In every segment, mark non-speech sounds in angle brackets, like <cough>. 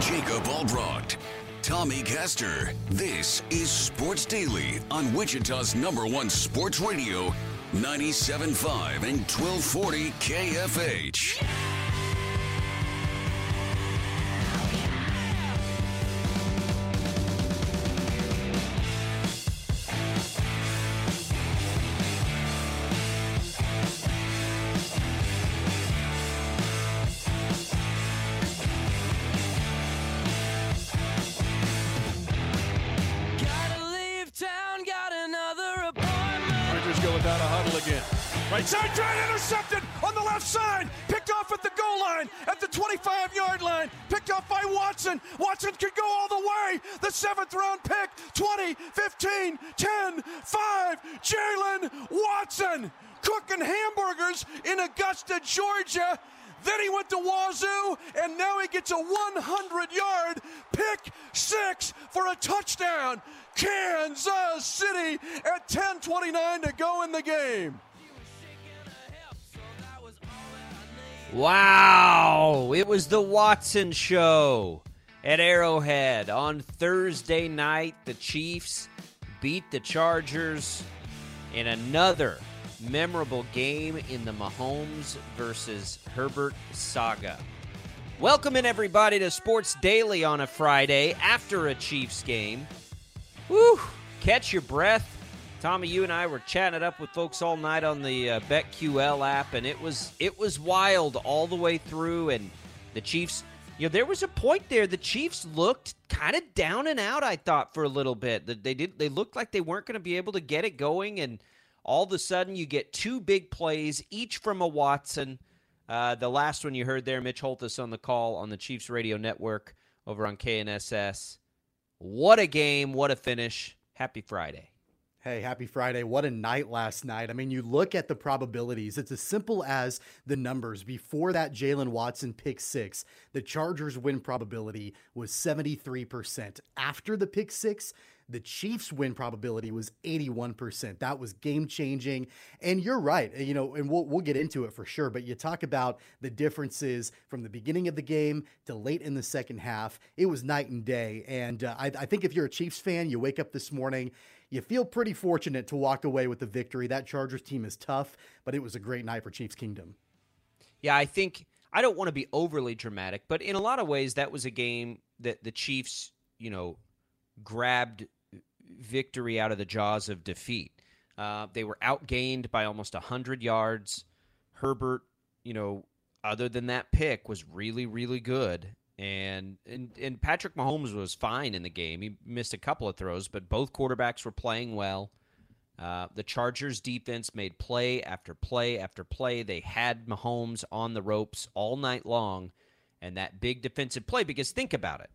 Jacob Albrocht, Tommy Castor. This is Sports Daily on Wichita's number one sports radio, 97.5 and 1240 KFH. Gotta Without a huddle again. Right side drive intercepted on the left side. Picked off at the goal line, at the 25 yard line. Picked off by Watson. Watson could go all the way. The seventh round pick 20, 15, 10, 5. Jaylen Watson cooking hamburgers in Augusta, Georgia. Then he went to Wazoo, and now he gets a 100 yard pick six for a touchdown. Kansas City at 10:29 to go in the game. Wow, it was the Watson show at Arrowhead on Thursday night. The Chiefs beat the Chargers in another memorable game in the Mahomes versus Herbert saga. Welcome in everybody to Sports Daily on a Friday after a Chiefs game. Woo! Catch your breath. Tommy, you and I were chatting it up with folks all night on the uh, BetQL app, and it was it was wild all the way through. And the Chiefs, you know, there was a point there. The Chiefs looked kind of down and out. I thought for a little bit that they did. They looked like they weren't going to be able to get it going, and all of a sudden you get two big plays, each from a Watson. Uh, the last one you heard there, Mitch Holthus on the call on the Chiefs radio network over on KNSS. What a game! What a finish! Happy Friday. Hey, happy Friday. What a night last night. I mean, you look at the probabilities, it's as simple as the numbers. Before that Jaylen Watson pick six, the Chargers win probability was 73%. After the pick six, the Chiefs win probability was 81%. That was game changing. And you're right, you know, and we'll, we'll get into it for sure. But you talk about the differences from the beginning of the game to late in the second half. It was night and day. And uh, I, I think if you're a Chiefs fan, you wake up this morning, you feel pretty fortunate to walk away with the victory. That Chargers team is tough, but it was a great night for Chiefs Kingdom. Yeah, I think I don't want to be overly dramatic, but in a lot of ways, that was a game that the Chiefs, you know, grabbed victory out of the jaws of defeat. Uh, they were outgained by almost 100 yards. Herbert, you know, other than that pick, was really, really good. And, and and Patrick Mahomes was fine in the game. He missed a couple of throws, but both quarterbacks were playing well. Uh, the Chargers defense made play after play after play. They had Mahomes on the ropes all night long, and that big defensive play. Because think about it,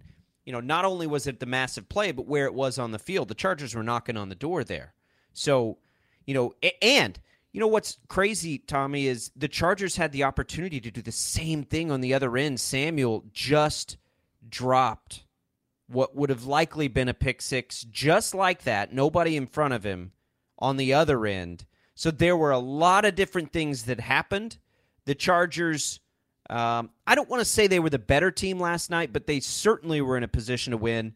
you know, not only was it the massive play, but where it was on the field, the Chargers were knocking on the door there. So, you know, and you know what's crazy, Tommy, is the Chargers had the opportunity to do the same thing on the other end. Samuel just dropped what would have likely been a pick six, just like that. Nobody in front of him on the other end. So there were a lot of different things that happened. The Chargers, um, I don't want to say they were the better team last night, but they certainly were in a position to win.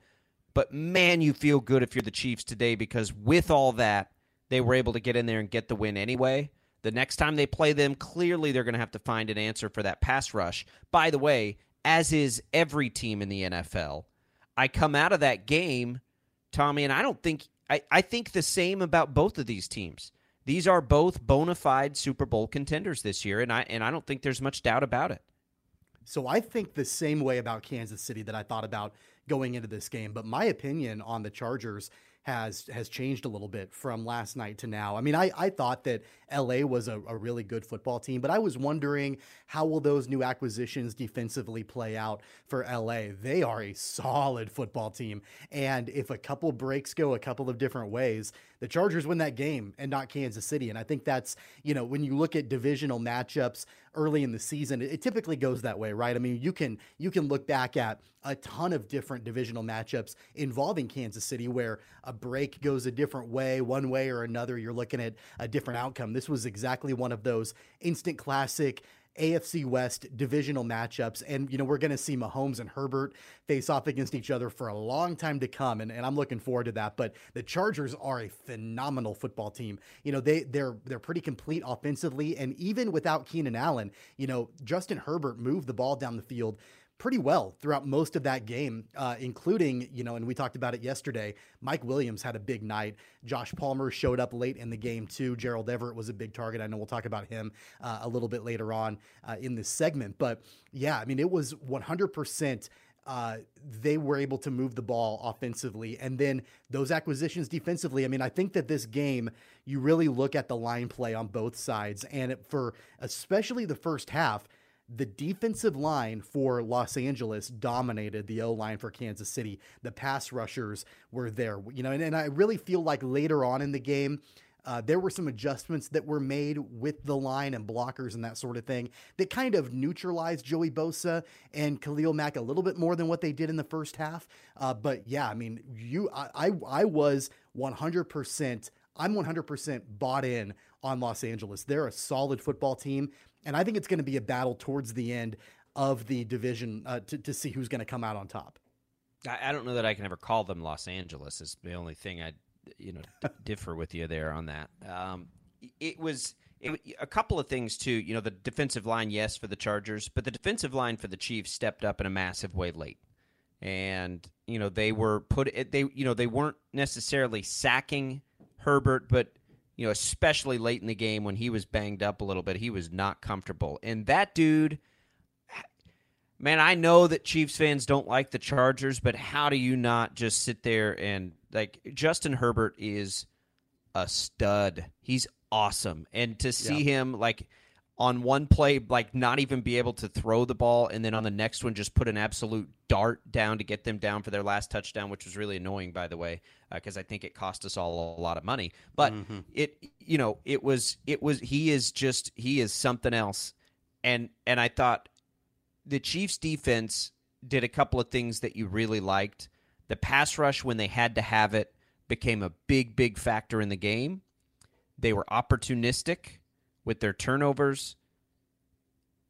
But man, you feel good if you're the Chiefs today because with all that, they were able to get in there and get the win anyway. The next time they play them, clearly they're going to have to find an answer for that pass rush. By the way, as is every team in the NFL. I come out of that game, Tommy, and I don't think I, I think the same about both of these teams. These are both bona fide Super Bowl contenders this year, and I and I don't think there's much doubt about it. So I think the same way about Kansas City that I thought about going into this game, but my opinion on the Chargers has has changed a little bit from last night to now. I mean, I, I thought that LA was a, a, really good football team, but I was wondering how will those new acquisitions defensively play out for LA? They are a solid football team. And if a couple breaks go a couple of different ways, the Chargers win that game and not Kansas City. And I think that's, you know, when you look at divisional matchups early in the season, it, it typically goes that way, right? I mean, you can you can look back at a ton of different divisional matchups involving Kansas City where a break goes a different way, one way or another. You're looking at a different outcome. This was exactly one of those instant classic AFC West divisional matchups. And, you know, we're going to see Mahomes and Herbert face off against each other for a long time to come. And, and I'm looking forward to that. But the Chargers are a phenomenal football team. You know, they, they're, they're pretty complete offensively. And even without Keenan Allen, you know, Justin Herbert moved the ball down the field pretty well throughout most of that game, uh, including, you know, and we talked about it yesterday. Mike Williams had a big night. Josh Palmer showed up late in the game, too. Gerald Everett was a big target. I know we'll talk about him uh, a little bit later on uh, in this segment. But yeah, I mean, it was 100%. Uh, they were able to move the ball offensively. And then those acquisitions defensively. I mean, I think that this game, you really look at the line play on both sides. And for especially the first half, the defensive line for Los Angeles dominated the O line for Kansas City. The pass rushers were there, you know, and, and I really feel like later on in the game, uh, there were some adjustments that were made with the line and blockers and that sort of thing that kind of neutralized Joey Bosa and Khalil Mack a little bit more than what they did in the first half. Uh, but yeah, I mean, you, I, I, I was 100%. I'm 100% bought in on Los Angeles. They're a solid football team. And I think it's going to be a battle towards the end of the division uh, to, to see who's going to come out on top. I, don't know that I can ever call them Los Angeles. Is the only thing I, you know, d- <laughs> differ with you there on that. Um, it was it, a couple of things too. You know, the defensive line, yes, for the Chargers, but the defensive line for the Chiefs stepped up in a massive way late, and you know they were put. They you know they weren't necessarily sacking Herbert, but you know, especially late in the game when he was banged up a little bit, he was not comfortable. And that dude, man, I know that Chiefs fans don't like the Chargers, but how do you not just sit there and like Justin Herbert is a stud. He's awesome. And to see yeah. him like on one play, like not even be able to throw the ball, and then on the next one, just put an absolute dart down to get them down for their last touchdown, which was really annoying, by the way, because uh, I think it cost us all a lot of money. But mm-hmm. it, you know, it was, it was, he is just, he is something else. And, and I thought the Chiefs defense did a couple of things that you really liked. The pass rush, when they had to have it, became a big, big factor in the game. They were opportunistic with their turnovers.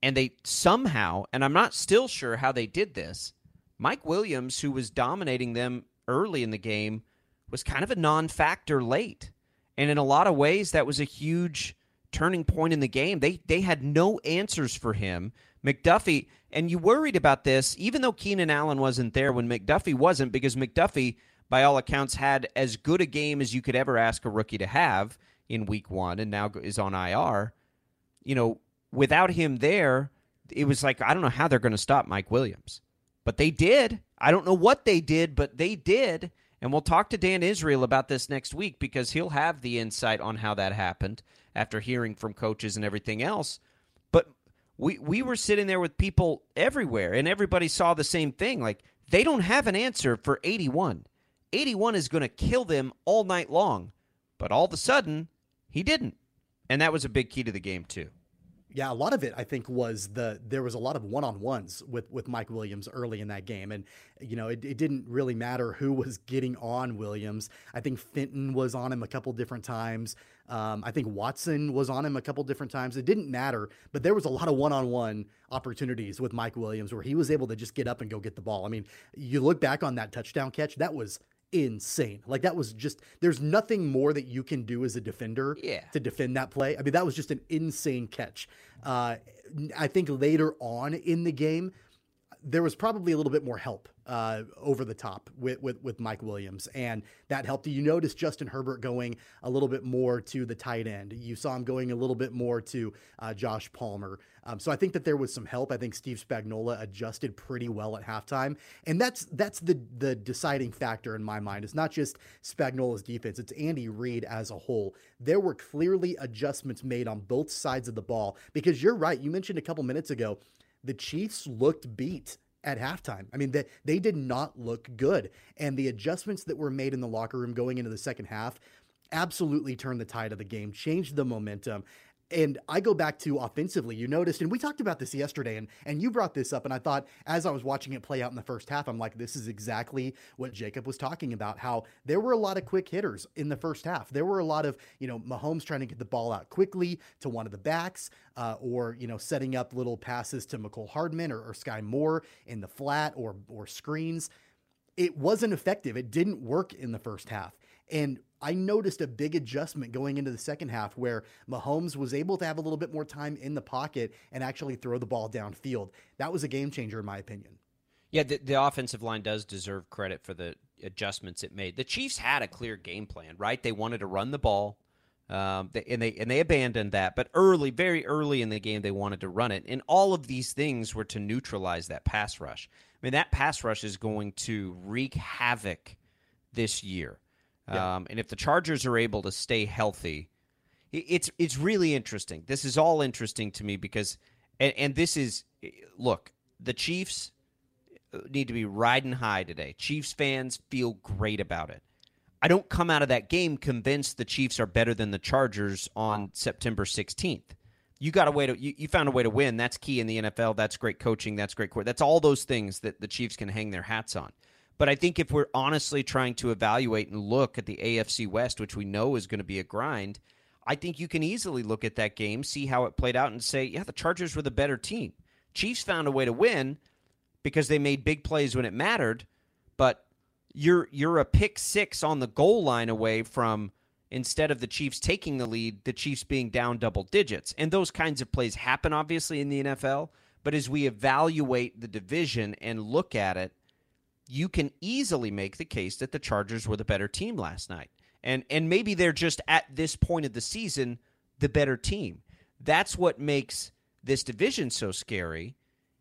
And they somehow, and I'm not still sure how they did this, Mike Williams, who was dominating them early in the game, was kind of a non factor late. And in a lot of ways, that was a huge turning point in the game. They they had no answers for him. McDuffie, and you worried about this, even though Keenan Allen wasn't there when McDuffie wasn't, because McDuffie, by all accounts, had as good a game as you could ever ask a rookie to have in week one and now is on IR. You know, without him there, it was like, I don't know how they're going to stop Mike Williams. But they did. I don't know what they did, but they did. And we'll talk to Dan Israel about this next week because he'll have the insight on how that happened after hearing from coaches and everything else. But we we were sitting there with people everywhere and everybody saw the same thing. Like they don't have an answer for 81. 81 is going to kill them all night long. But all of a sudden, he didn't. And that was a big key to the game, too. Yeah, a lot of it I think was the there was a lot of one on ones with with Mike Williams early in that game, and you know it, it didn't really matter who was getting on Williams. I think Fenton was on him a couple different times. Um, I think Watson was on him a couple different times. It didn't matter, but there was a lot of one on one opportunities with Mike Williams where he was able to just get up and go get the ball. I mean, you look back on that touchdown catch, that was insane. Like that was just there's nothing more that you can do as a defender yeah. to defend that play. I mean that was just an insane catch. Uh, I think later on in the game there was probably a little bit more help uh, over the top with, with, with Mike Williams, and that helped. You notice Justin Herbert going a little bit more to the tight end. You saw him going a little bit more to uh, Josh Palmer. Um, so I think that there was some help. I think Steve Spagnuolo adjusted pretty well at halftime, and that's that's the the deciding factor in my mind. It's not just Spagnuolo's defense; it's Andy Reid as a whole. There were clearly adjustments made on both sides of the ball because you're right. You mentioned a couple minutes ago the Chiefs looked beat at halftime. I mean, they, they did not look good. And the adjustments that were made in the locker room going into the second half absolutely turned the tide of the game, changed the momentum. And I go back to offensively, you noticed, and we talked about this yesterday, and, and you brought this up, and I thought as I was watching it play out in the first half, I'm like, this is exactly what Jacob was talking about. How there were a lot of quick hitters in the first half. There were a lot of, you know, Mahomes trying to get the ball out quickly to one of the backs, uh, or, you know, setting up little passes to Mecole Hardman or, or Skyy Moore in the flat or or screens. It wasn't effective. It didn't work in the first half. And I noticed a big adjustment going into the second half where Mahomes was able to have a little bit more time in the pocket and actually throw the ball downfield. That was a game changer, in my opinion. Yeah, the, the offensive line does deserve credit for the adjustments it made. The Chiefs had a clear game plan, right? They wanted to run the ball, um, and they and they abandoned that. But early, very early in the game, they wanted to run it, and all of these things were to neutralize that pass rush. I mean, that pass rush is going to wreak havoc this year. Yeah. Um, and if the Chargers are able to stay healthy, it's it's really interesting. This is all interesting to me because, and, and this is, look, the Chiefs need to be riding high today. Chiefs fans feel great about it. I don't come out of that game convinced the Chiefs are better than the Chargers on September 16th. You got a way to you, you found a way to win. That's key in the NFL. That's great coaching. That's great court. That's all those things that the Chiefs can hang their hats on. But I think if we're honestly trying to evaluate and look at the AFC West, which we know is going to be a grind, I think you can easily look at that game, see how it played out, and say, yeah, the Chargers were the better team. Chiefs found a way to win because they made big plays when it mattered, but you're you're a pick six on the goal line away from instead of the Chiefs taking the lead, the Chiefs being down double digits. And those kinds of plays happen obviously in the NFL, but as we evaluate the division and look at it, you can easily make the case that the Chargers were the better team last night. And and maybe they're just at this point of the season the better team. That's what makes this division so scary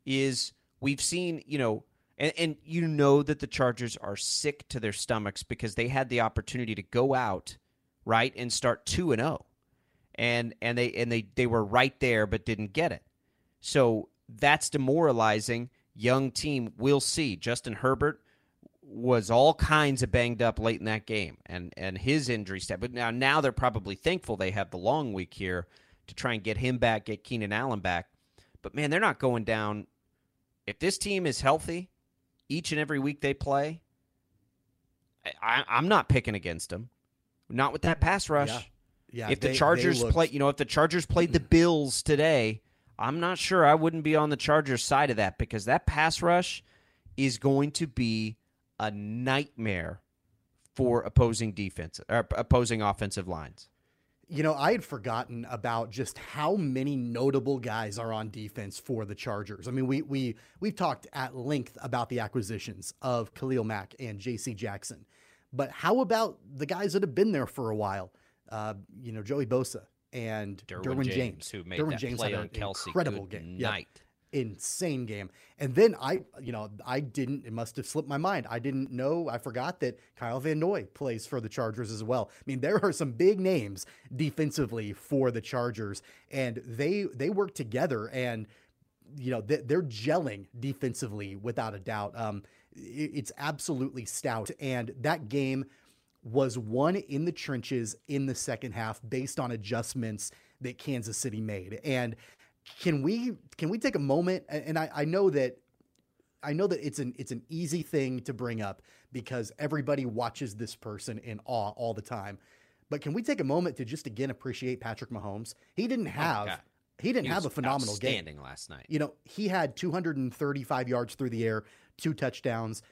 is we've seen, you know, and, and you know that the Chargers are sick to their stomachs because they had the opportunity to go out, right, and start 2 and 0. And and they and they they were right there but didn't get it. So that's demoralizing young team. We'll see. Justin Herbert was all kinds of banged up late in that game, and and his injury step. But now now they're probably thankful they have the long week here to try and get him back, get Keenan Allen back. But man, they're not going down. If this team is healthy, each and every week they play, I, am not picking against them. Not with that pass rush. Yeah. Yeah, if they, the Chargers play, you know, if the Chargers played the Bills today, I'm not sure I wouldn't be on the Chargers side of that because that pass rush is going to be a nightmare for opposing defense or opposing offensive lines. You know, I had forgotten about just how many notable guys are on defense for the Chargers. I mean, we we we've talked at length about the acquisitions of Khalil Mack and J.C. Jackson, but how about the guys that have been there for a while? Uh, you know, Joey Bosa, and Derwin, Derwin James, James, who made Derwin that James play had an Kelce. incredible Good game. Night. Yeah, insane game. And then I, you know, I didn't. It must have slipped my mind. I didn't know. I forgot that Kyle Van Noy plays for the Chargers as well. I mean, there are some big names defensively for the Chargers, and they they work together and. You know they're gelling defensively without a doubt. Um, it's absolutely stout, and that game was won in the trenches in the second half based on adjustments that Kansas City made. And can we can we take a moment and I, I know that I know that it's an it's an easy thing to bring up because everybody watches this person in awe all the time. But can we take a moment to just again appreciate Patrick Mahomes? He didn't oh have oh he didn't he have a phenomenal game last night. You know, he had 235 yards through the air, two touchdowns.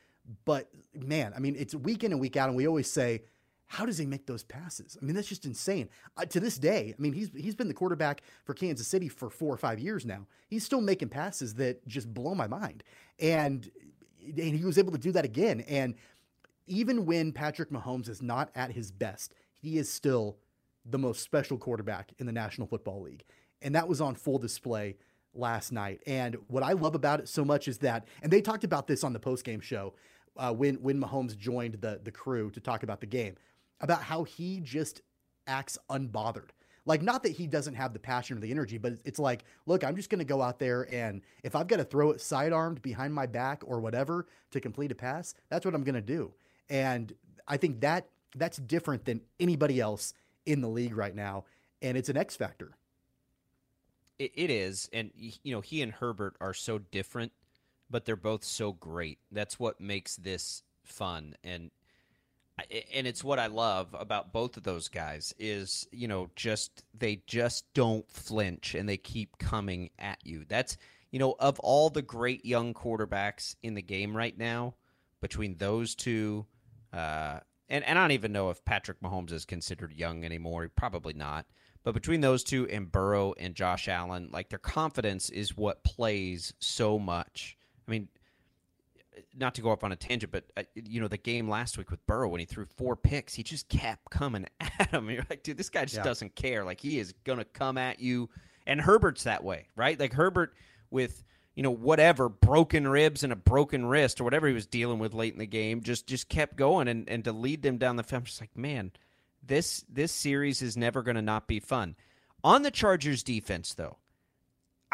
But man, I mean, it's week in and week out, and we always say, how does he make those passes? I mean, that's just insane. Uh, to this day, I mean, he's he's been the quarterback for Kansas City for four or five years now. He's still making passes that just blow my mind, and and he was able to do that again. And even when Patrick Mahomes is not at his best, he is still the most special quarterback in the National Football League, and that was on full display last night. And what I love about it so much is that, and they talked about this on the postgame show uh, when when Mahomes joined the the crew to talk about the game about how he just acts unbothered. Like, not that he doesn't have the passion or the energy, but it's like, look, I'm just going to go out there and if I've got to throw it sidearmed behind my back or whatever to complete a pass, that's what I'm going to do. And I think that that's different than anybody else in the league right now, and it's an X factor. it, it is, and you know, he and Herbert are so different, but they're both so great. That's what makes this fun, and and it's what I love about both of those guys is you know just they just don't flinch and they keep coming at you. That's you know of all the great young quarterbacks in the game right now, between those two, uh, and and I don't even know if Patrick Mahomes is considered young anymore. Probably not. But between those two and Burrow and Josh Allen, like their confidence is what plays so much. I mean, not to go up on a tangent, but uh, you know the game last week with Burrow when he threw four picks, he just kept coming <laughs> at him. You're like, dude, this guy just Yeah. doesn't care. Like he is gonna come at you. And Herbert's that way, right? Like Herbert with you know whatever broken ribs and a broken wrist or whatever he was dealing with late in the game, just just kept going and and to lead them down the field. I'm just like, man, this this series is never gonna not be fun. On the Chargers defense, though,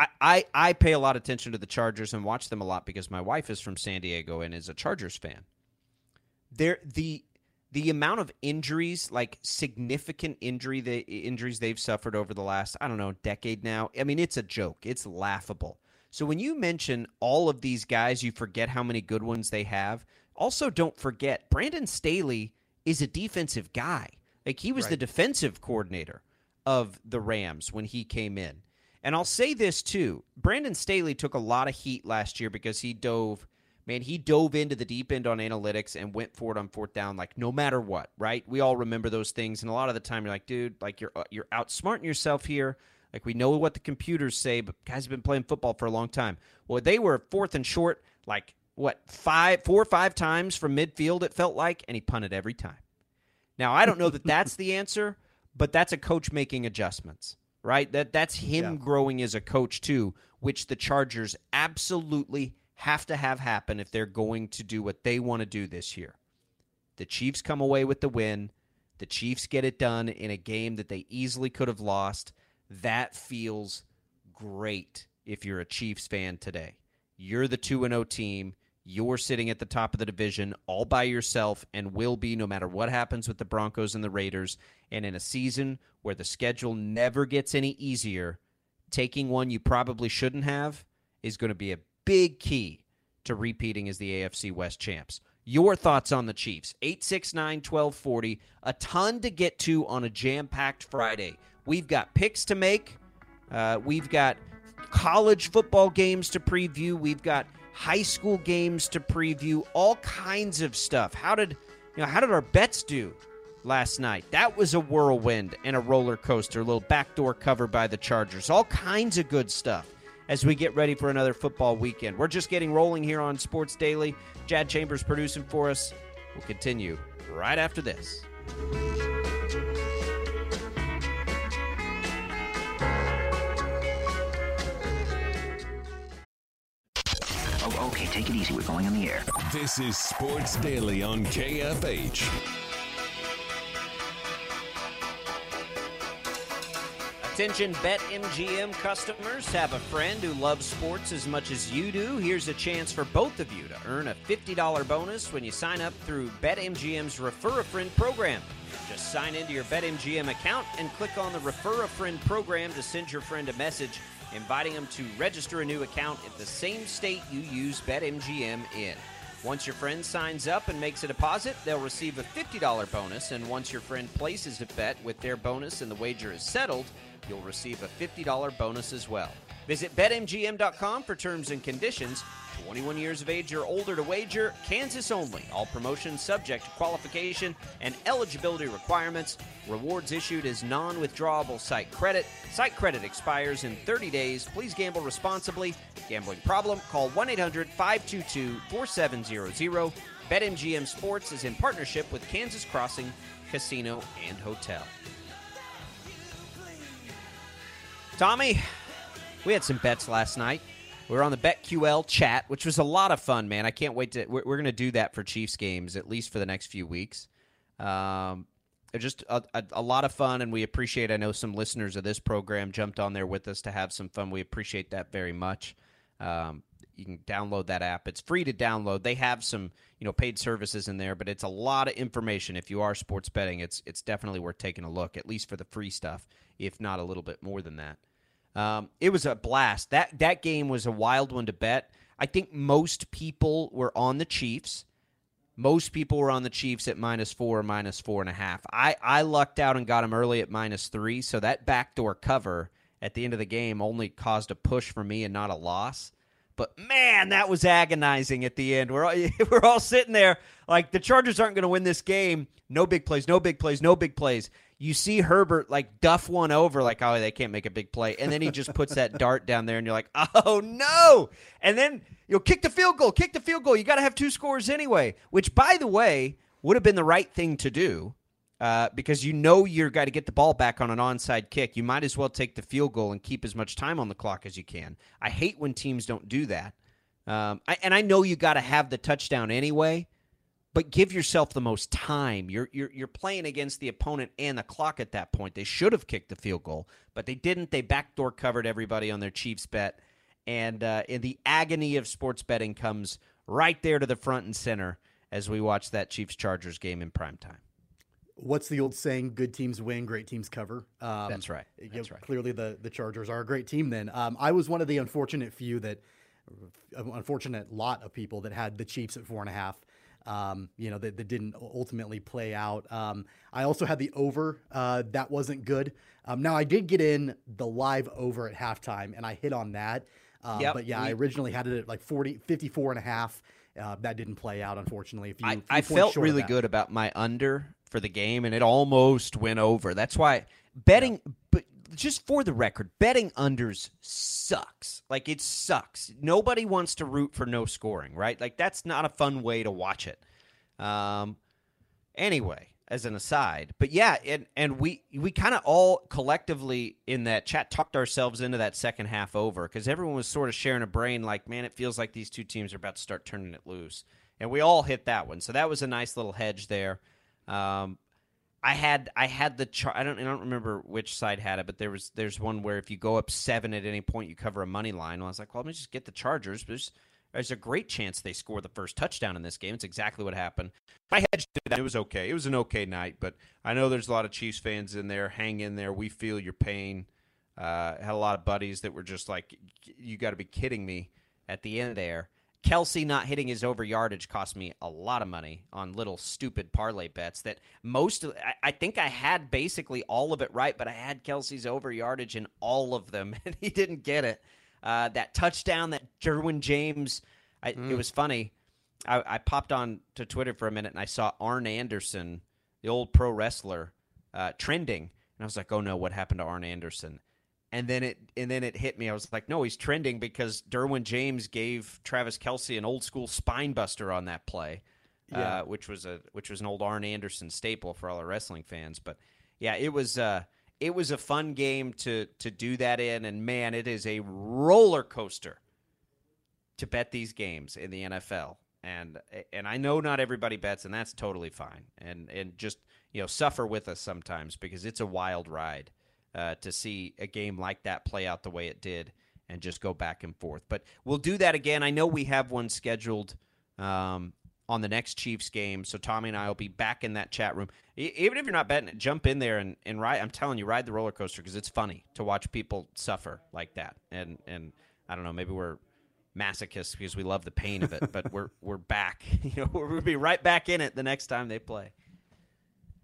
I, I, I pay a lot of attention to the Chargers and watch them a lot because my wife is from San Diego and is a Chargers fan. There the the amount of injuries, like significant injury the injuries they've suffered over the last, I don't know, decade now. I mean, it's a joke. It's laughable. So when you mention all of these guys, you forget how many good ones they have. Also, don't forget Brandon Staley is a defensive guy. Like he was the defensive coordinator of the Rams when he came in. And I'll say this too. Brandon Staley took a lot of heat last year because he dove, man, he dove into the deep end on analytics and went for it on fourth down, like no matter what, right? We all remember those things. And a lot of the time you're like, dude, like you're, uh, you're outsmarting yourself here. Like we know what the computers say, but guys have been playing football for a long time. Well, they were fourth and short, like what, five, four or five times from midfield, it felt like, and he punted every time. Now, I don't know that that's the answer, but that's a coach making adjustments, right? That that's him Yeah. growing as a coach too, which the Chargers absolutely have to have happen if they're going to do what they want to do this year. The Chiefs come away with the win. The Chiefs get it done in a game that they easily could have lost. That feels great if you're a Chiefs fan today. You're the 2 0 team. You're sitting at the top of the division all by yourself and will be no matter what happens with the Broncos and the Raiders. And in a season where the schedule never gets any easier, taking one you probably shouldn't have is going to be a big key to repeating as the AFC West champs. Your thoughts on the Chiefs? 869 1240. A ton to get to on a jam packed Friday. We've got picks to make. Uh, we've got college football games to preview. We've got high school games to preview. All kinds of stuff. How did you know? How did our bets do last night? That was a whirlwind and a roller coaster. A little backdoor cover by the Chargers. All kinds of good stuff as we get ready for another football weekend. We're just getting rolling here on Sports Daily. Jad Chambers producing for us. We'll continue right after this. Take it easy. We're going on the air. This is Sports Daily on KFH. Attention BetMGM customers. Have a friend who loves sports as much as you do. Here's a chance for both of you to earn a $50 bonus when you sign up through BetMGM's Refer a Friend program. Just sign into your BetMGM account and click on the Refer a Friend program to send your friend a message inviting them to register a new account at the same state you use BetMGM in. Once your friend signs up and makes a deposit, they'll receive a $50 bonus. And once your friend places a bet with their bonus and the wager is settled, you'll receive a $50 bonus as well. Visit BetMGM.com for terms and conditions. 21 years of age or older to wager, Kansas only. All promotions subject to qualification and eligibility requirements. Rewards issued as non withdrawable site credit. Site credit expires in 30 days. Please gamble responsibly. Gambling problem? Call 1 800 522 4700. BetMGM Sports is in partnership with Kansas Crossing Casino and Hotel. Tommy, we had some bets last night. We were on the BetQL chat, which was a lot of fun, man. I can't wait to. We're, we're going to do that for Chiefs games at least for the next few weeks. Um, just a, a, a, lot of fun, and we appreciate. I know some listeners of this program jumped on there with us to have some fun. We appreciate that very much. Um, you can download that app. It's free to download. They have some you know paid services in there, but it's a lot of information. If you are sports betting, it's it's definitely worth taking a look, at least for the free stuff, if not a little bit more than that. Um, it was a blast. That that game was a wild one to bet. I think most people were on the Chiefs. Most people were on the Chiefs at minus four or minus four and a half. I, I lucked out and got them early at minus three, so that backdoor cover at the end of the game only caused a push for me and not a loss. But man, that was agonizing at the end. We're all, <laughs> we're all sitting there like the Chargers aren't going to win this game. No big plays, no big plays, no big plays you see Herbert like duff one over, like, oh, they can't make a big play. And then he just puts that <laughs> dart down there, and you're like, oh, no. And then you'll kick the field goal, kick the field goal. You got to have two scores anyway, which, by the way, would have been the right thing to do uh, because you know you're got to get the ball back on an onside kick. You might as well take the field goal and keep as much time on the clock as you can. I hate when teams don't do that. Um, I, and I know you got to have the touchdown anyway but give yourself the most time. You're, you're you're playing against the opponent and the clock at that point. They should have kicked the field goal, but they didn't. They backdoor covered everybody on their Chiefs bet, and uh, in the agony of sports betting comes right there to the front and center as we watch that Chiefs Chargers game in prime time. What's the old saying? Good teams win, great teams cover. Um, That's right. That's you know, right. Clearly, the the Chargers are a great team. Then um, I was one of the unfortunate few that unfortunate lot of people that had the Chiefs at four and a half um, you know, that, that, didn't ultimately play out. Um, I also had the over. Uh, that wasn't good. Um, now, I did get in the live over at halftime, and I hit on that. Uh, yep, but yeah, we, I originally had it at like 40, 54 and a half. Uh, that didn't play out, unfortunately. If you, I, I felt really good about my under for the game, and it almost went over. That's why betting, yeah. Just for the record, betting unders sucks. Like it sucks. Nobody wants to root for no scoring, right? Like that's not a fun way to watch it. Um, anyway, as an aside, but yeah, and and we we kind of all collectively in that chat talked ourselves into that second half over because everyone was sort of sharing a brain like, man, it feels like these two teams are about to start turning it loose, and we all hit that one. So that was a nice little hedge there. Um, I had I had the chart. I don't I don't remember which side had it, but there was there's one where if you go up seven at any point, you cover a money line. Well, I was like, well, let me just get the Chargers. There's there's a great chance they score the first touchdown in this game. It's exactly what happened. I hedged that. It was okay. It was an okay night, but I know there's a lot of Chiefs fans in there. Hang in there. We feel your pain. Uh, had a lot of buddies that were just like, you got to be kidding me at the end there. Kelce not hitting his over yardage cost me a lot of money on little stupid parlay bets that most of, I, I think I had basically all of it right, but I had Kelce's over yardage in all of them <laughs> and he didn't get it. Uh, that touchdown that Derwin James, I, mm. it was funny. I, I, popped on to Twitter for a minute and I saw Arn Anderson, the old pro wrestler, uh, trending. And I was like, oh no, what happened to Arn Anderson? And then it and then it hit me. I was like, no, he's trending because Derwin James gave Travis Kelce an old school spine buster on that play, yeah. uh, which was a which was an old Arn Anderson staple for all our wrestling fans. But yeah, it was uh, it was a fun game to to do that in, and man, it is a roller coaster to bet these games in the NFL. And and I know not everybody bets, and that's totally fine. And and just you know suffer with us sometimes because it's a wild ride uh, to see a game like that play out the way it did and just go back and forth. But we'll do that again. I know we have one scheduled um, on the next Chiefs game, so Tommy and I will be back in that chat room. even if you're not betting it, jump in there and, and ride. I'm telling you, ride the roller coaster because it's funny to watch people suffer like that. And and I don't know, maybe we're masochists because we love the pain of it, but we're we're back. <laughs> You know, we'll be right back in it the next time they play.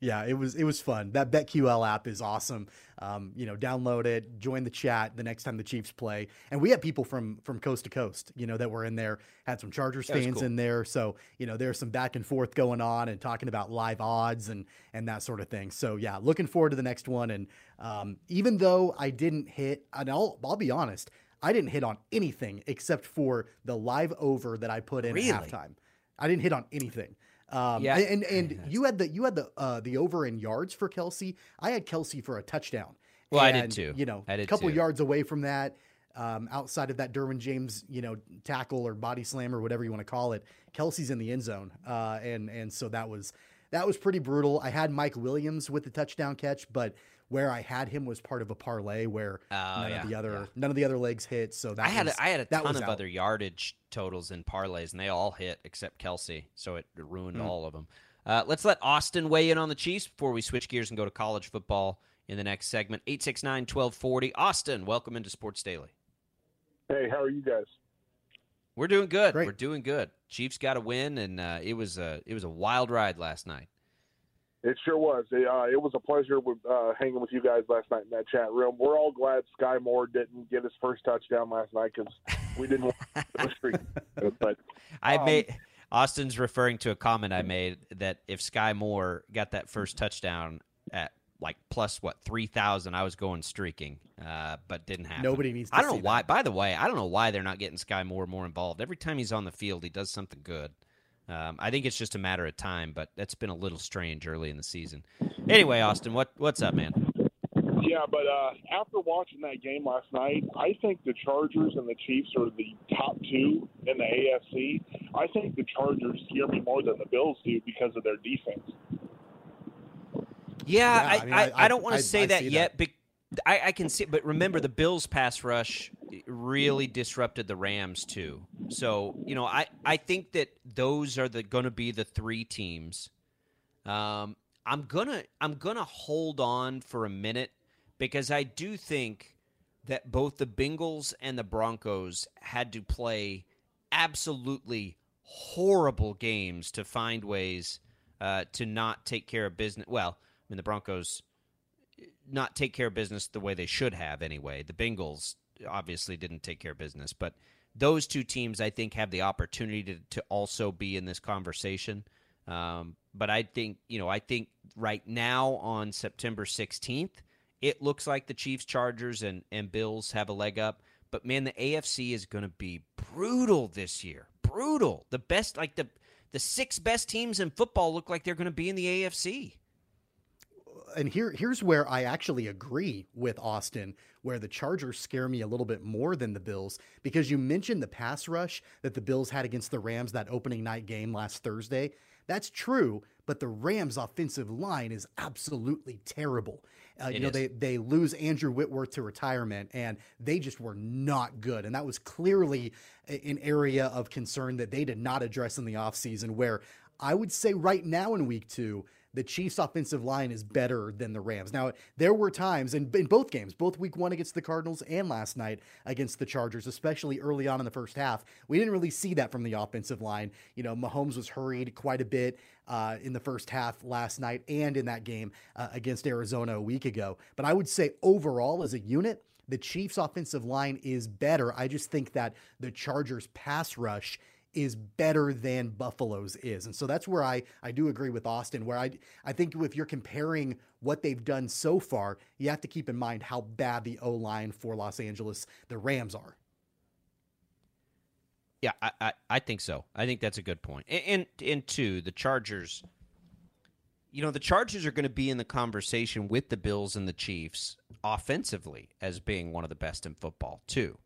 Yeah, it was it was fun. That BetQL app is awesome. Um, you know, download it, join the chat the next time the Chiefs play, and we had people from from coast to coast. You know, that were in there. Had some Chargers fans cool. in there, so you know there's some back and forth going on and talking about live odds and and that sort of thing. So yeah, looking forward to the next one. And um, even though I didn't hit, and I'll I'll be honest, I didn't hit on anything except for the live over that I put in really? at halftime. I didn't hit on anything. Um, yeah, and and <laughs> you had the you had the uh, the over in yards for Kelce. I had Kelce for a touchdown. Well, and, I did too. You know, a couple too. yards away from that, um, outside of that Derwin James, you know, tackle or body slam or whatever you want to call it. Kelce's in the end zone, uh, and and so that was that was pretty brutal. I had Mike Williams with the touchdown catch, but where I had him was part of a parlay where oh, none yeah, of the other yeah. none of the other legs hit. So that I had was, a, I had a ton of out. other yardage totals in parlays, and they all hit except Kelce, so it ruined mm. all of them. Uh, let's let Austin weigh in on the Chiefs before we switch gears and go to college football in the next segment. 869 1240. Austin, welcome into Sports Daily. Hey, how are you guys? We're doing good. Great. We're doing good. Chiefs got a win, and uh, it was a it was a wild ride last night. It sure was. It, uh, it was a pleasure with, uh, hanging with you guys last night in that chat room. We're all glad Skyy Moore didn't get his first touchdown last night because we didn't want to streak. <laughs> But I um, made Austin's referring to a comment I made that if Skyy Moore got that first touchdown at like plus what three thousand, I was going streaking, uh, but didn't happen. Nobody needs. To I don't know why. That. By the way, I don't know why they're not getting Skyy Moore more involved. Every time he's on the field, he does something good. Um, I think it's just a matter of time, but that's been a little strange early in the season. Anyway, Austin, what what's up, man? Yeah, but uh, after watching that game last night, I think the Chargers and the Chiefs are the top two in the AFC. I think the Chargers scare me more than the Bills do because of their defense. Yeah, yeah I, I, mean, I, I, don't want to say that yet. That. I, I can see, but remember the Bills' pass rush really disrupted the Rams too. So you know, I I think that those are the going to be the three teams. Um, I'm gonna I'm gonna hold on for a minute because I do think that both the Bengals and the Broncos had to play absolutely horrible games to find ways uh, to not take care of business. Well, I mean the Broncos not take care of business the way they should have anyway. The Bengals obviously didn't take care of business, but those two teams I think have the opportunity to, to also be in this conversation. Um, but I think you know I think right now on September 16th, it looks like the Chiefs, Chargers, and and Bills have a leg up. But man, the AFC is going to be brutal this year. Brutal. The best, like the the six best teams in football, look like they're going to be in the AFC and here here's where I actually agree with Austin, where the Chargers scare me a little bit more than the Bills because you mentioned the pass rush that the Bills had against the Rams that opening night game last Thursday. That's true, but the Rams' offensive line is absolutely terrible. Uh, you know, is. they they lose Andrew Whitworth to retirement, and they just were not good. And that was clearly an area of concern that they did not address in the offseason, where I would say right now in week two, the Chiefs' offensive line is better than the Rams. Now, there were times in, in both games, both week one against the Cardinals and last night against the Chargers, especially early on in the first half. We didn't really see that from the offensive line. You know, Mahomes was hurried quite a bit uh, in the first half last night and in that game uh, against Arizona a week ago. But I would say overall, as a unit, the Chiefs' offensive line is better. I just think that the Chargers' pass rush is better than Buffalo's is. And so that's where I, I do agree with Austin, where I, I think if you're comparing what they've done so far, you have to keep in mind how bad the O line for Los Angeles, the Rams are. Yeah, I, I, I think so. I think that's a good point. And, and, and two, the Chargers, you know, the Chargers are going to be in the conversation with the Bills and the Chiefs offensively as being one of the best in football, too.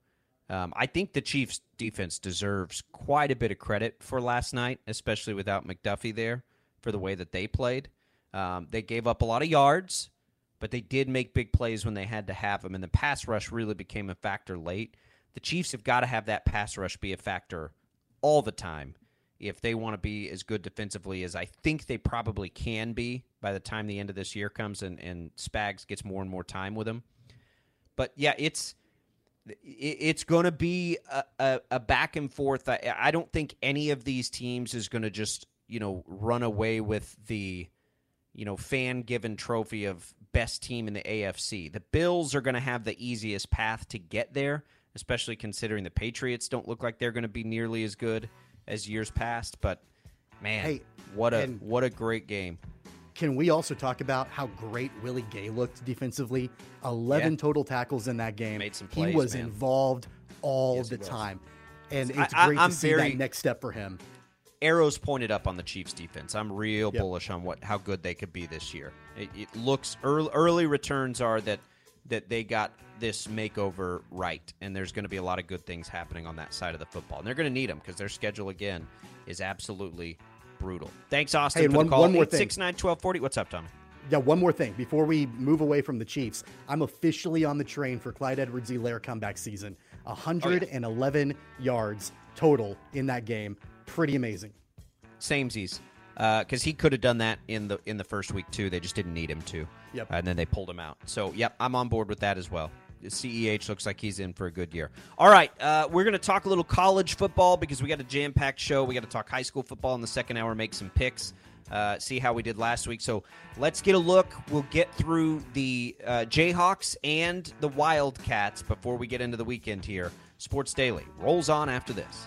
Um, I think the Chiefs' defense deserves quite a bit of credit for last night, especially without McDuffie there for the way that they played. Um, they gave up a lot of yards, but they did make big plays when they had to have them, and the pass rush really became a factor late. The Chiefs have got to have that pass rush be a factor all the time if they want to be as good defensively as I think they probably can be by the time the end of this year comes and, and Spags gets more and more time with them. But yeah, it's it's going to be a, a, a, back and forth. I, I, don't think any of these teams is going to just you know run away with the you know, fan given trophy of best team in the AFC. The Bills are going to have the easiest path to get there, especially considering the Patriots don't look like they're going to be nearly as good as years past. But man, Hey, what a what a great game. Can we also talk about how great Willie Gay looked defensively? 11 Yeah. total tackles in that game. Made some he was man. involved all Yes, the time. And it's I- great I'm to see very- that next step for him. arrows pointed up on the Chiefs defense. I'm real Yep. bullish on what how good they could be this year. It, it looks early, early returns are that that they got this makeover right, and there's going to be a lot of good things happening on that side of the football, and they're going to need them because their schedule again is absolutely brutal. Thanks, Austin, Hey, for one- the call. one more thing. 869-1240. What's up, Tommy? Yeah, one more thing before we move away from the Chiefs. I'm officially on the train for Clyde Edwards Helaire comeback season. 111 yards total in that game. Pretty amazing. Samesies. Uh, because he could have done that in the in the first week too. They just didn't need him to. Yep. And then they pulled him out. So yep, I'm on board with that as well. CEH looks like he's in for a good year. All right, uh, we're going to talk a little college football because we got a jam packed show. We got to talk high school football in the second hour, make some picks, uh, see how we did last week. So let's get a look. We'll get through the uh, Jayhawks and the Wildcats before we get into the weekend here. Sports Daily rolls on after this.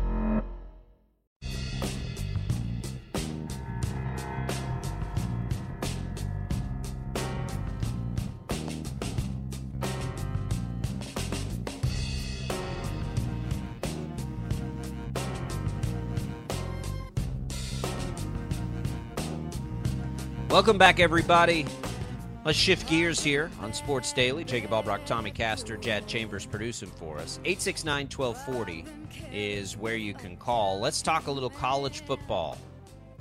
Welcome back, everybody. Let's shift gears here on Sports Daily. Jacob Albrock, Tommy Castor, Jad Chambers producing for us. 869 1240 is where you can call. Let's talk a little college football,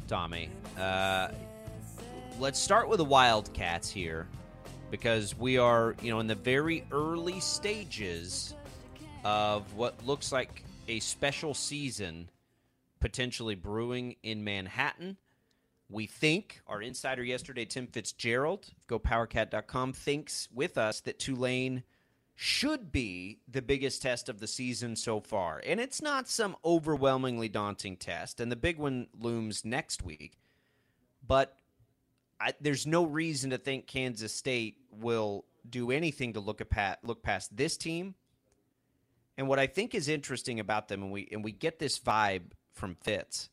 Tommy. Uh, let's start with the Wildcats here because we are, you know, in the very early stages of what looks like a special season potentially brewing in Manhattan. We think our insider yesterday, Tim Fitzgerald, GoPowerCat.com, thinks with us that Tulane should be the biggest test of the season so far. And it's not some overwhelmingly daunting test. And the big one looms next week. But I, there's no reason to think Kansas State will do anything to look at look past this team. And what I think is interesting about them, and we and we get this vibe from Fitz,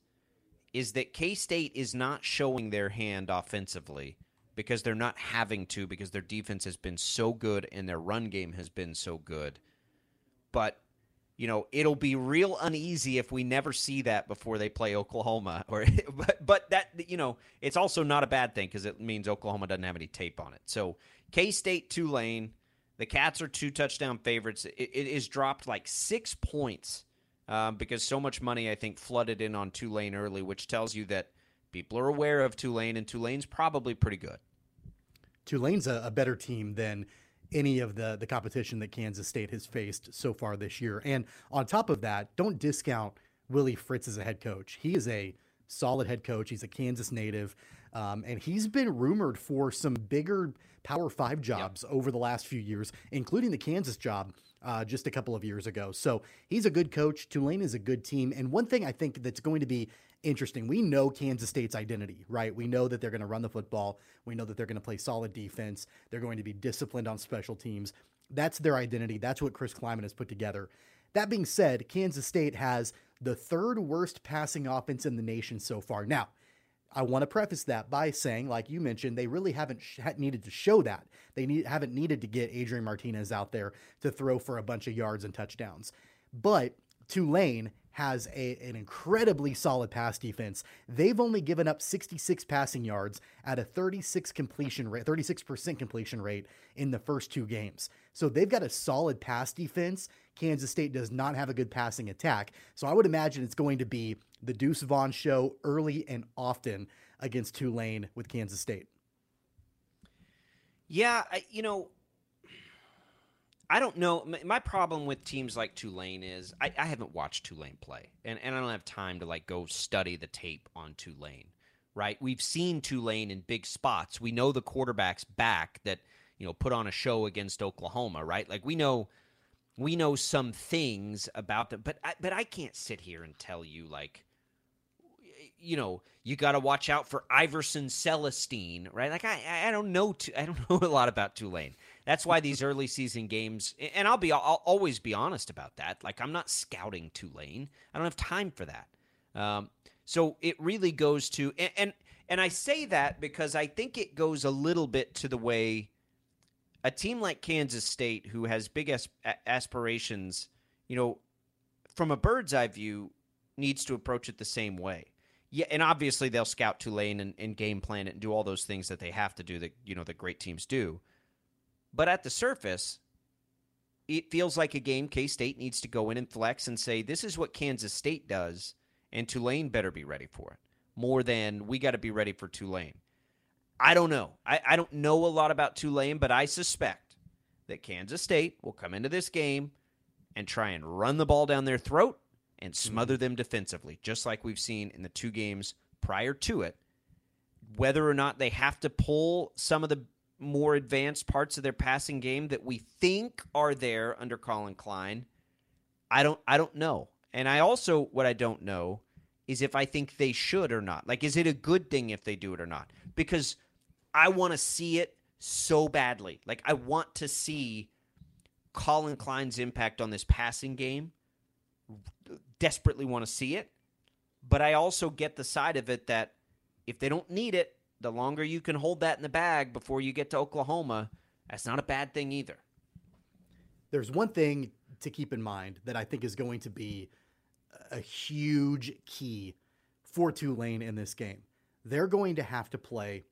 is that K State is not showing their hand offensively because they're not having to because their defense has been so good and their run game has been so good. But you know, it'll be real uneasy if we never see that before they play Oklahoma. <laughs> Or but but that you know, it's also not a bad thing because it means Oklahoma doesn't have any tape on it. So K State Tulane, the Cats are two touchdown favorites. It, it is dropped like six points um, because so much money I think flooded in on Tulane early, which tells you that people are aware of Tulane and Tulane's probably pretty good. Tulane's a, a better team than any of the the competition that Kansas State has faced so far this year. And on top of that, don't discount Willie Fritz as a head coach. He is a solid head coach. He's a Kansas native, um, and he's been rumored for some bigger Power Five jobs yep. over the last few years, including the Kansas job uh, just a couple of years ago. So he's a good coach. Tulane is a good team. And one thing I think that's going to be interesting, we know Kansas State's identity, right? We know that they're going to run the football. We know that they're going to play solid defense. They're going to be disciplined on special teams. That's their identity. That's what Chris Klieman has put together. That being said, Kansas State has the third worst passing offense in the nation so far. Now, I want to preface that by saying, like you mentioned, they really haven't sh- needed to show that. They need, haven't needed to get Adrian Martinez out there to throw for a bunch of yards and touchdowns. But Tulane has a, an incredibly solid pass defense. They've only given up 66 passing yards at a 36 completion rate, 36% completion rate in the first two games. So they've got a solid pass defense. Kansas State does not have a good passing attack. So I would imagine it's going to be the Deuce Vaughn show early and often against Tulane with Kansas State. Yeah, I, you know, I don't know. My problem with teams like Tulane is I, I, haven't watched Tulane play, and, and I don't have time to like go study the tape on Tulane. Right? We've seen Tulane in big spots. We know the quarterback's back that you know put on a show against Oklahoma. Right? Like we know we know some things about them, but I, but I can't sit here and tell you like you know, you got to watch out for Iverson Celestine, right? Like I, I don't know, I don't <laughs> know a lot about Tulane. That's why these early season games, and I'll be, I'll always be honest about that. Like I'm not scouting Tulane. I don't have time for that. Um, so it really goes to, and, and and I say that because I think it goes a little bit to the way a team like Kansas State, who has big aspirations, you know, from a bird's eye view, needs to approach it the same way yeah, and obviously they'll scout Tulane and, and game plan it and do all those things that they have to do that you know that great teams do. But at the surface, it feels like a game K State needs to go in and flex and say, this is what Kansas State does, and Tulane better be ready for it. More than we got to be ready for Tulane. I don't know. I, I don't know a lot about Tulane, but I suspect that Kansas State will come into this game and try and run the ball down their throat and smother mm-hmm. them defensively, just like we've seen in the two games prior to it. Whether or not they have to pull some of the more advanced parts of their passing game that we think are there under Collin Klein, I don't I don't know. And I also what I don't know is if I think they should or not. Like is it a good thing if they do it or not? Because I want to see it so badly. Like I want to see Collin Klein's impact on this passing game desperately want to see it. But I also get the side of it that if they don't need it, the longer you can hold that in the bag before you get to Oklahoma, that's not a bad thing either. There's one thing to keep in mind that I think is going to be a huge key for Tulane in this game. They're going to have to play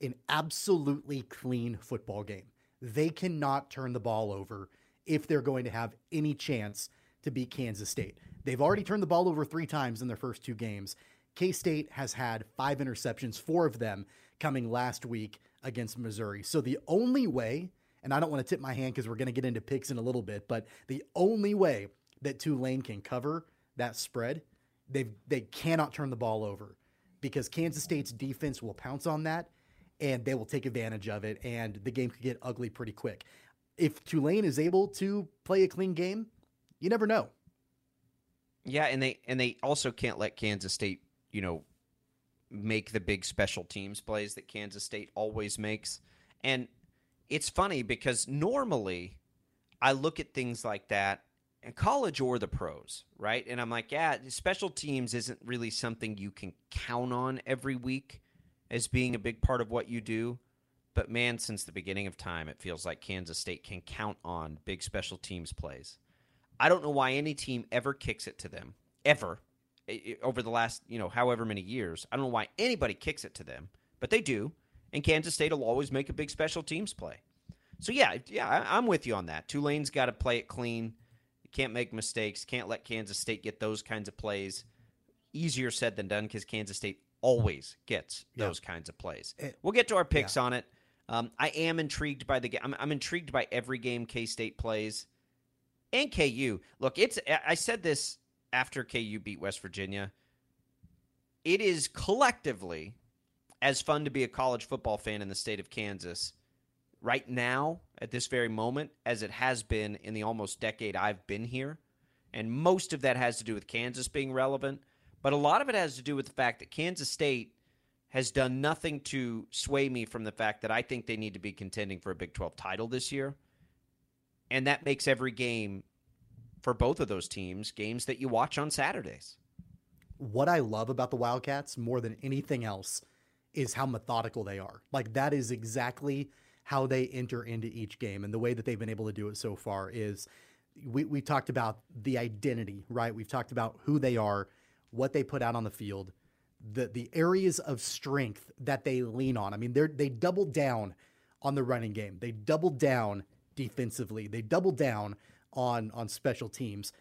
an absolutely clean football game. They cannot turn the ball over if they're going to have any chance to beat Kansas State. They've already turned the ball over three times in their first two games. K State has had five interceptions, four of them coming last week against Missouri. So the only way, and I don't want to tip my hand because we're going to get into picks in a little bit, but the only way that Tulane can cover that spread, they they cannot turn the ball over because Kansas State's defense will pounce on that and they will take advantage of it and the game could get ugly pretty quick. If Tulane is able to play a clean game, you never know. Yeah, and they and they also can't let Kansas State, you know, make the big special teams plays that Kansas State always makes. And it's funny because normally I look at things like that in college or the pros, right? And I'm like, yeah, special teams isn't really something you can count on every week as being a big part of what you do. But man, since the beginning of time, it feels like Kansas State can count on big special teams plays. I don't know why any team ever kicks it to them ever over the last you know however many years. I don't know why anybody kicks it to them, but they do. And Kansas State will always make a big special teams play. So yeah, yeah, I, am with you on that. Tulane's got to play it clean. can't make mistakes. Can't let Kansas State get those kinds of plays. Easier said than done because Kansas State always gets those kinds of plays. It, we'll get to our picks yeah. on it. Um, I am intrigued by the game. I'm, I'm intrigued by every game K State plays, and KU. Look, it's. I said this after KU beat West Virginia. It is collectively as fun to be a college football fan in the state of Kansas right now at this very moment as it has been in the almost decade I've been here. And most of that has to do with Kansas being relevant, but a lot of it has to do with the fact that Kansas State has done nothing to sway me from the fact that I think they need to be contending for a Big 12 title this year. And that makes every game for both of those teams games that you watch on Saturdays. What I love about the Wildcats more than anything else is how methodical they are. Like that is exactly how they enter into each game and the way that they've been able to do it so far is we we talked about the identity, right? We've talked about who they are, what they put out on the field, the the areas of strength that they lean on. I mean, they they double down on the running game. They double down defensively. They double down on on special teams.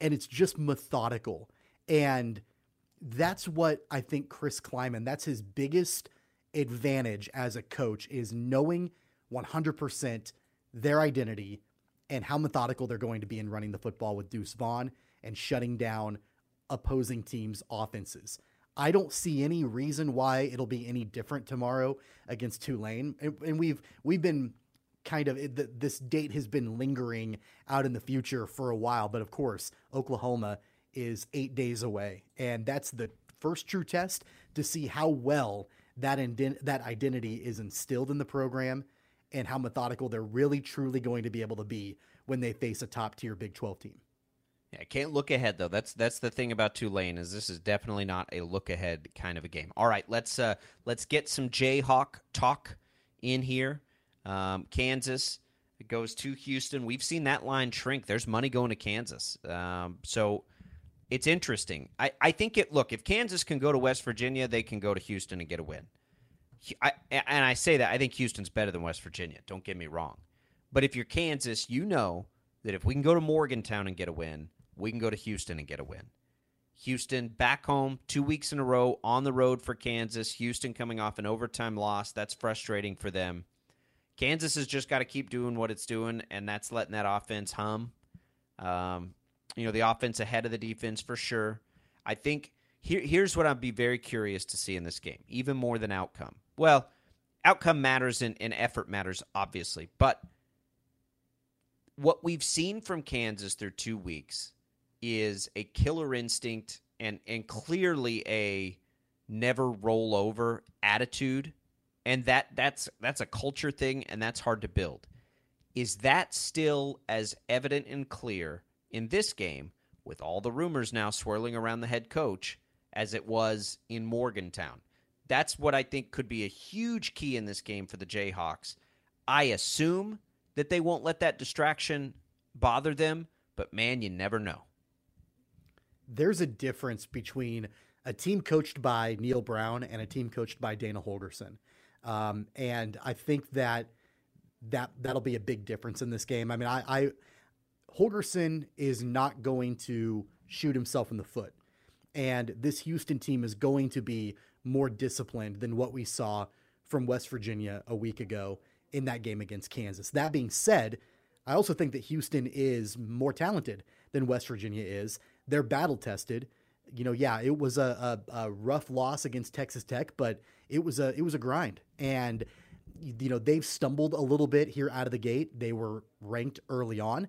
And it's just methodical. And that's what I think Chris Klieman, that's his biggest advantage as a coach is knowing 100% their identity and how methodical they're going to be in running the football with Deuce Vaughn and shutting down opposing teams' offenses. I don't see any reason why it'll be any different tomorrow against Tulane, and, and we've we've been kind of this date has been lingering out in the future for a while. But of course, Oklahoma is eight days away, and that's the first true test to see how well that that identity is instilled in the program and how methodical they're really truly going to be able to be when they face a top tier Big 12 team. Yeah, can't look ahead though. That's that's the thing about Tulane is this is definitely not a look ahead kind of a game. All right, let's uh let's get some Jayhawk talk in here. Um, Kansas goes to Houston. We've seen that line shrink. There's money going to Kansas. Um, so it's interesting. I, I think it look if Kansas can go to West Virginia, they can go to Houston and get a win. I, and I say that I think Houston's better than West Virginia. Don't get me wrong, but if you're Kansas, you know that if we can go to Morgantown and get a win, we can go to Houston and get a win. Houston back home two weeks in a row on the road for Kansas. Houston coming off an overtime loss. That's frustrating for them. Kansas has just got to keep doing what it's doing, and that's letting that offense hum. Um, you know, the offense ahead of the defense for sure. I think here, here's what I'd be very curious to see in this game, even more than outcome. Well, outcome matters and, and effort matters, obviously. But what we've seen from Kansas through two weeks is a killer instinct and, and clearly a never roll over attitude. And that that's that's a culture thing and that's hard to build. Is that still as evident and clear in this game with all the rumors now swirling around the head coach as it was in Morgantown. That's what I think could be a huge key in this game for the Jayhawks. I assume that they won't let that distraction bother them, but man, you never know. There's a difference between a team coached by Neal Brown and a team coached by Dana Holgorsen. Um, and I think that that that'll be a big difference in this game. I mean, I, I Holgorsen is not going to shoot himself in the foot. And this Houston team is going to be more disciplined than what we saw from West Virginia a week ago in that game against Kansas. That being said, I also think that Houston is more talented than West Virginia is. They're battle tested. You know, yeah, it was a, a, a, rough loss against Texas Tech, but it was a it was a grind. And you know, they've stumbled a little bit here out of the gate. They were ranked early on,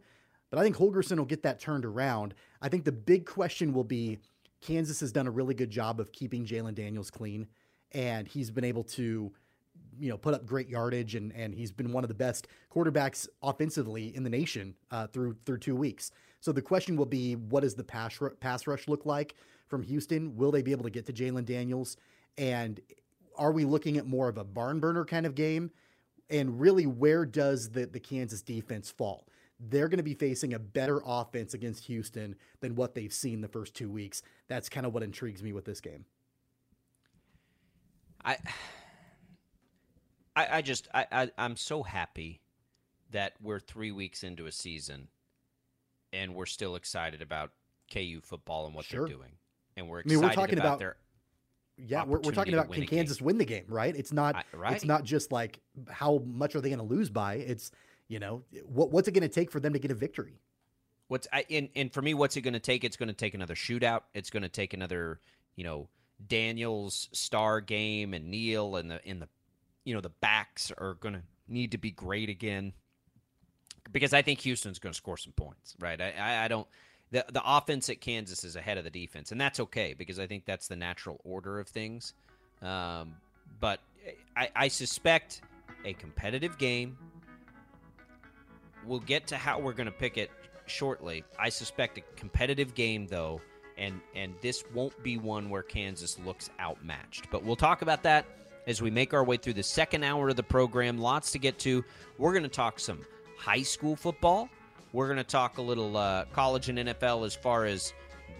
but I think Holgorsen will get that turned around. I think the big question will be Kansas has done a really good job of keeping Jalon Daniels clean, and he's been able to, you know, put up great yardage, and and he's been one of the best quarterbacks offensively in the nation uh, through through two weeks. So the question will be, what does the pass pass rush look like from Houston? Will they be able to get to Jalon Daniels? And are we looking at more of a barn burner kind of game? And really, where does the the Kansas defense fall? they're going to be facing a better offense against Houston than what they've seen the first two weeks. That's kind of what intrigues me with this game. I, I, I just, I, I, I'm so happy that we're three weeks into a season, and we're still excited about KU football and what sure. they're doing, and we're excited I mean, we're talking about, about their. Yeah, we're, we're talking about can Kansas game. win the game, right? It's not I, right. it's not just like how much are they going to lose by. It's you know what what's it going to take for them to get a victory. What's I, and and for me, what's it going to take? It's going to take another shootout. It's going to take another you know Daniels star game and Neal and the in the you know the backs are going to need to be great again because I think Houston's going to score some points. Right? I, I, I don't the the offense at Kansas is ahead of the defense, and that's okay because I think that's the natural order of things. Um, but I, I suspect a competitive game. We'll get to how we're going to pick it shortly. I suspect a competitive game though, and and this won't be one where Kansas looks outmatched. But we'll talk about that as we make our way through the second hour of the program. Lots to get to. We're going to talk some high school football. We're going to talk a little uh, college and NFL as far as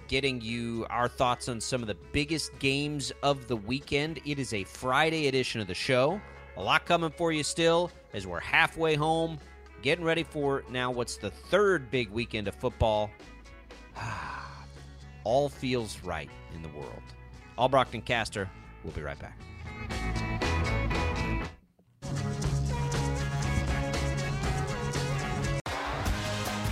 getting you our thoughts on some of the biggest games of the weekend. It is a Friday edition of the show. A lot coming for you still as we're halfway home, getting ready for now what's the third big weekend of football. <sighs> All feels right in the world. Albrocht and Caster, we'll be right back.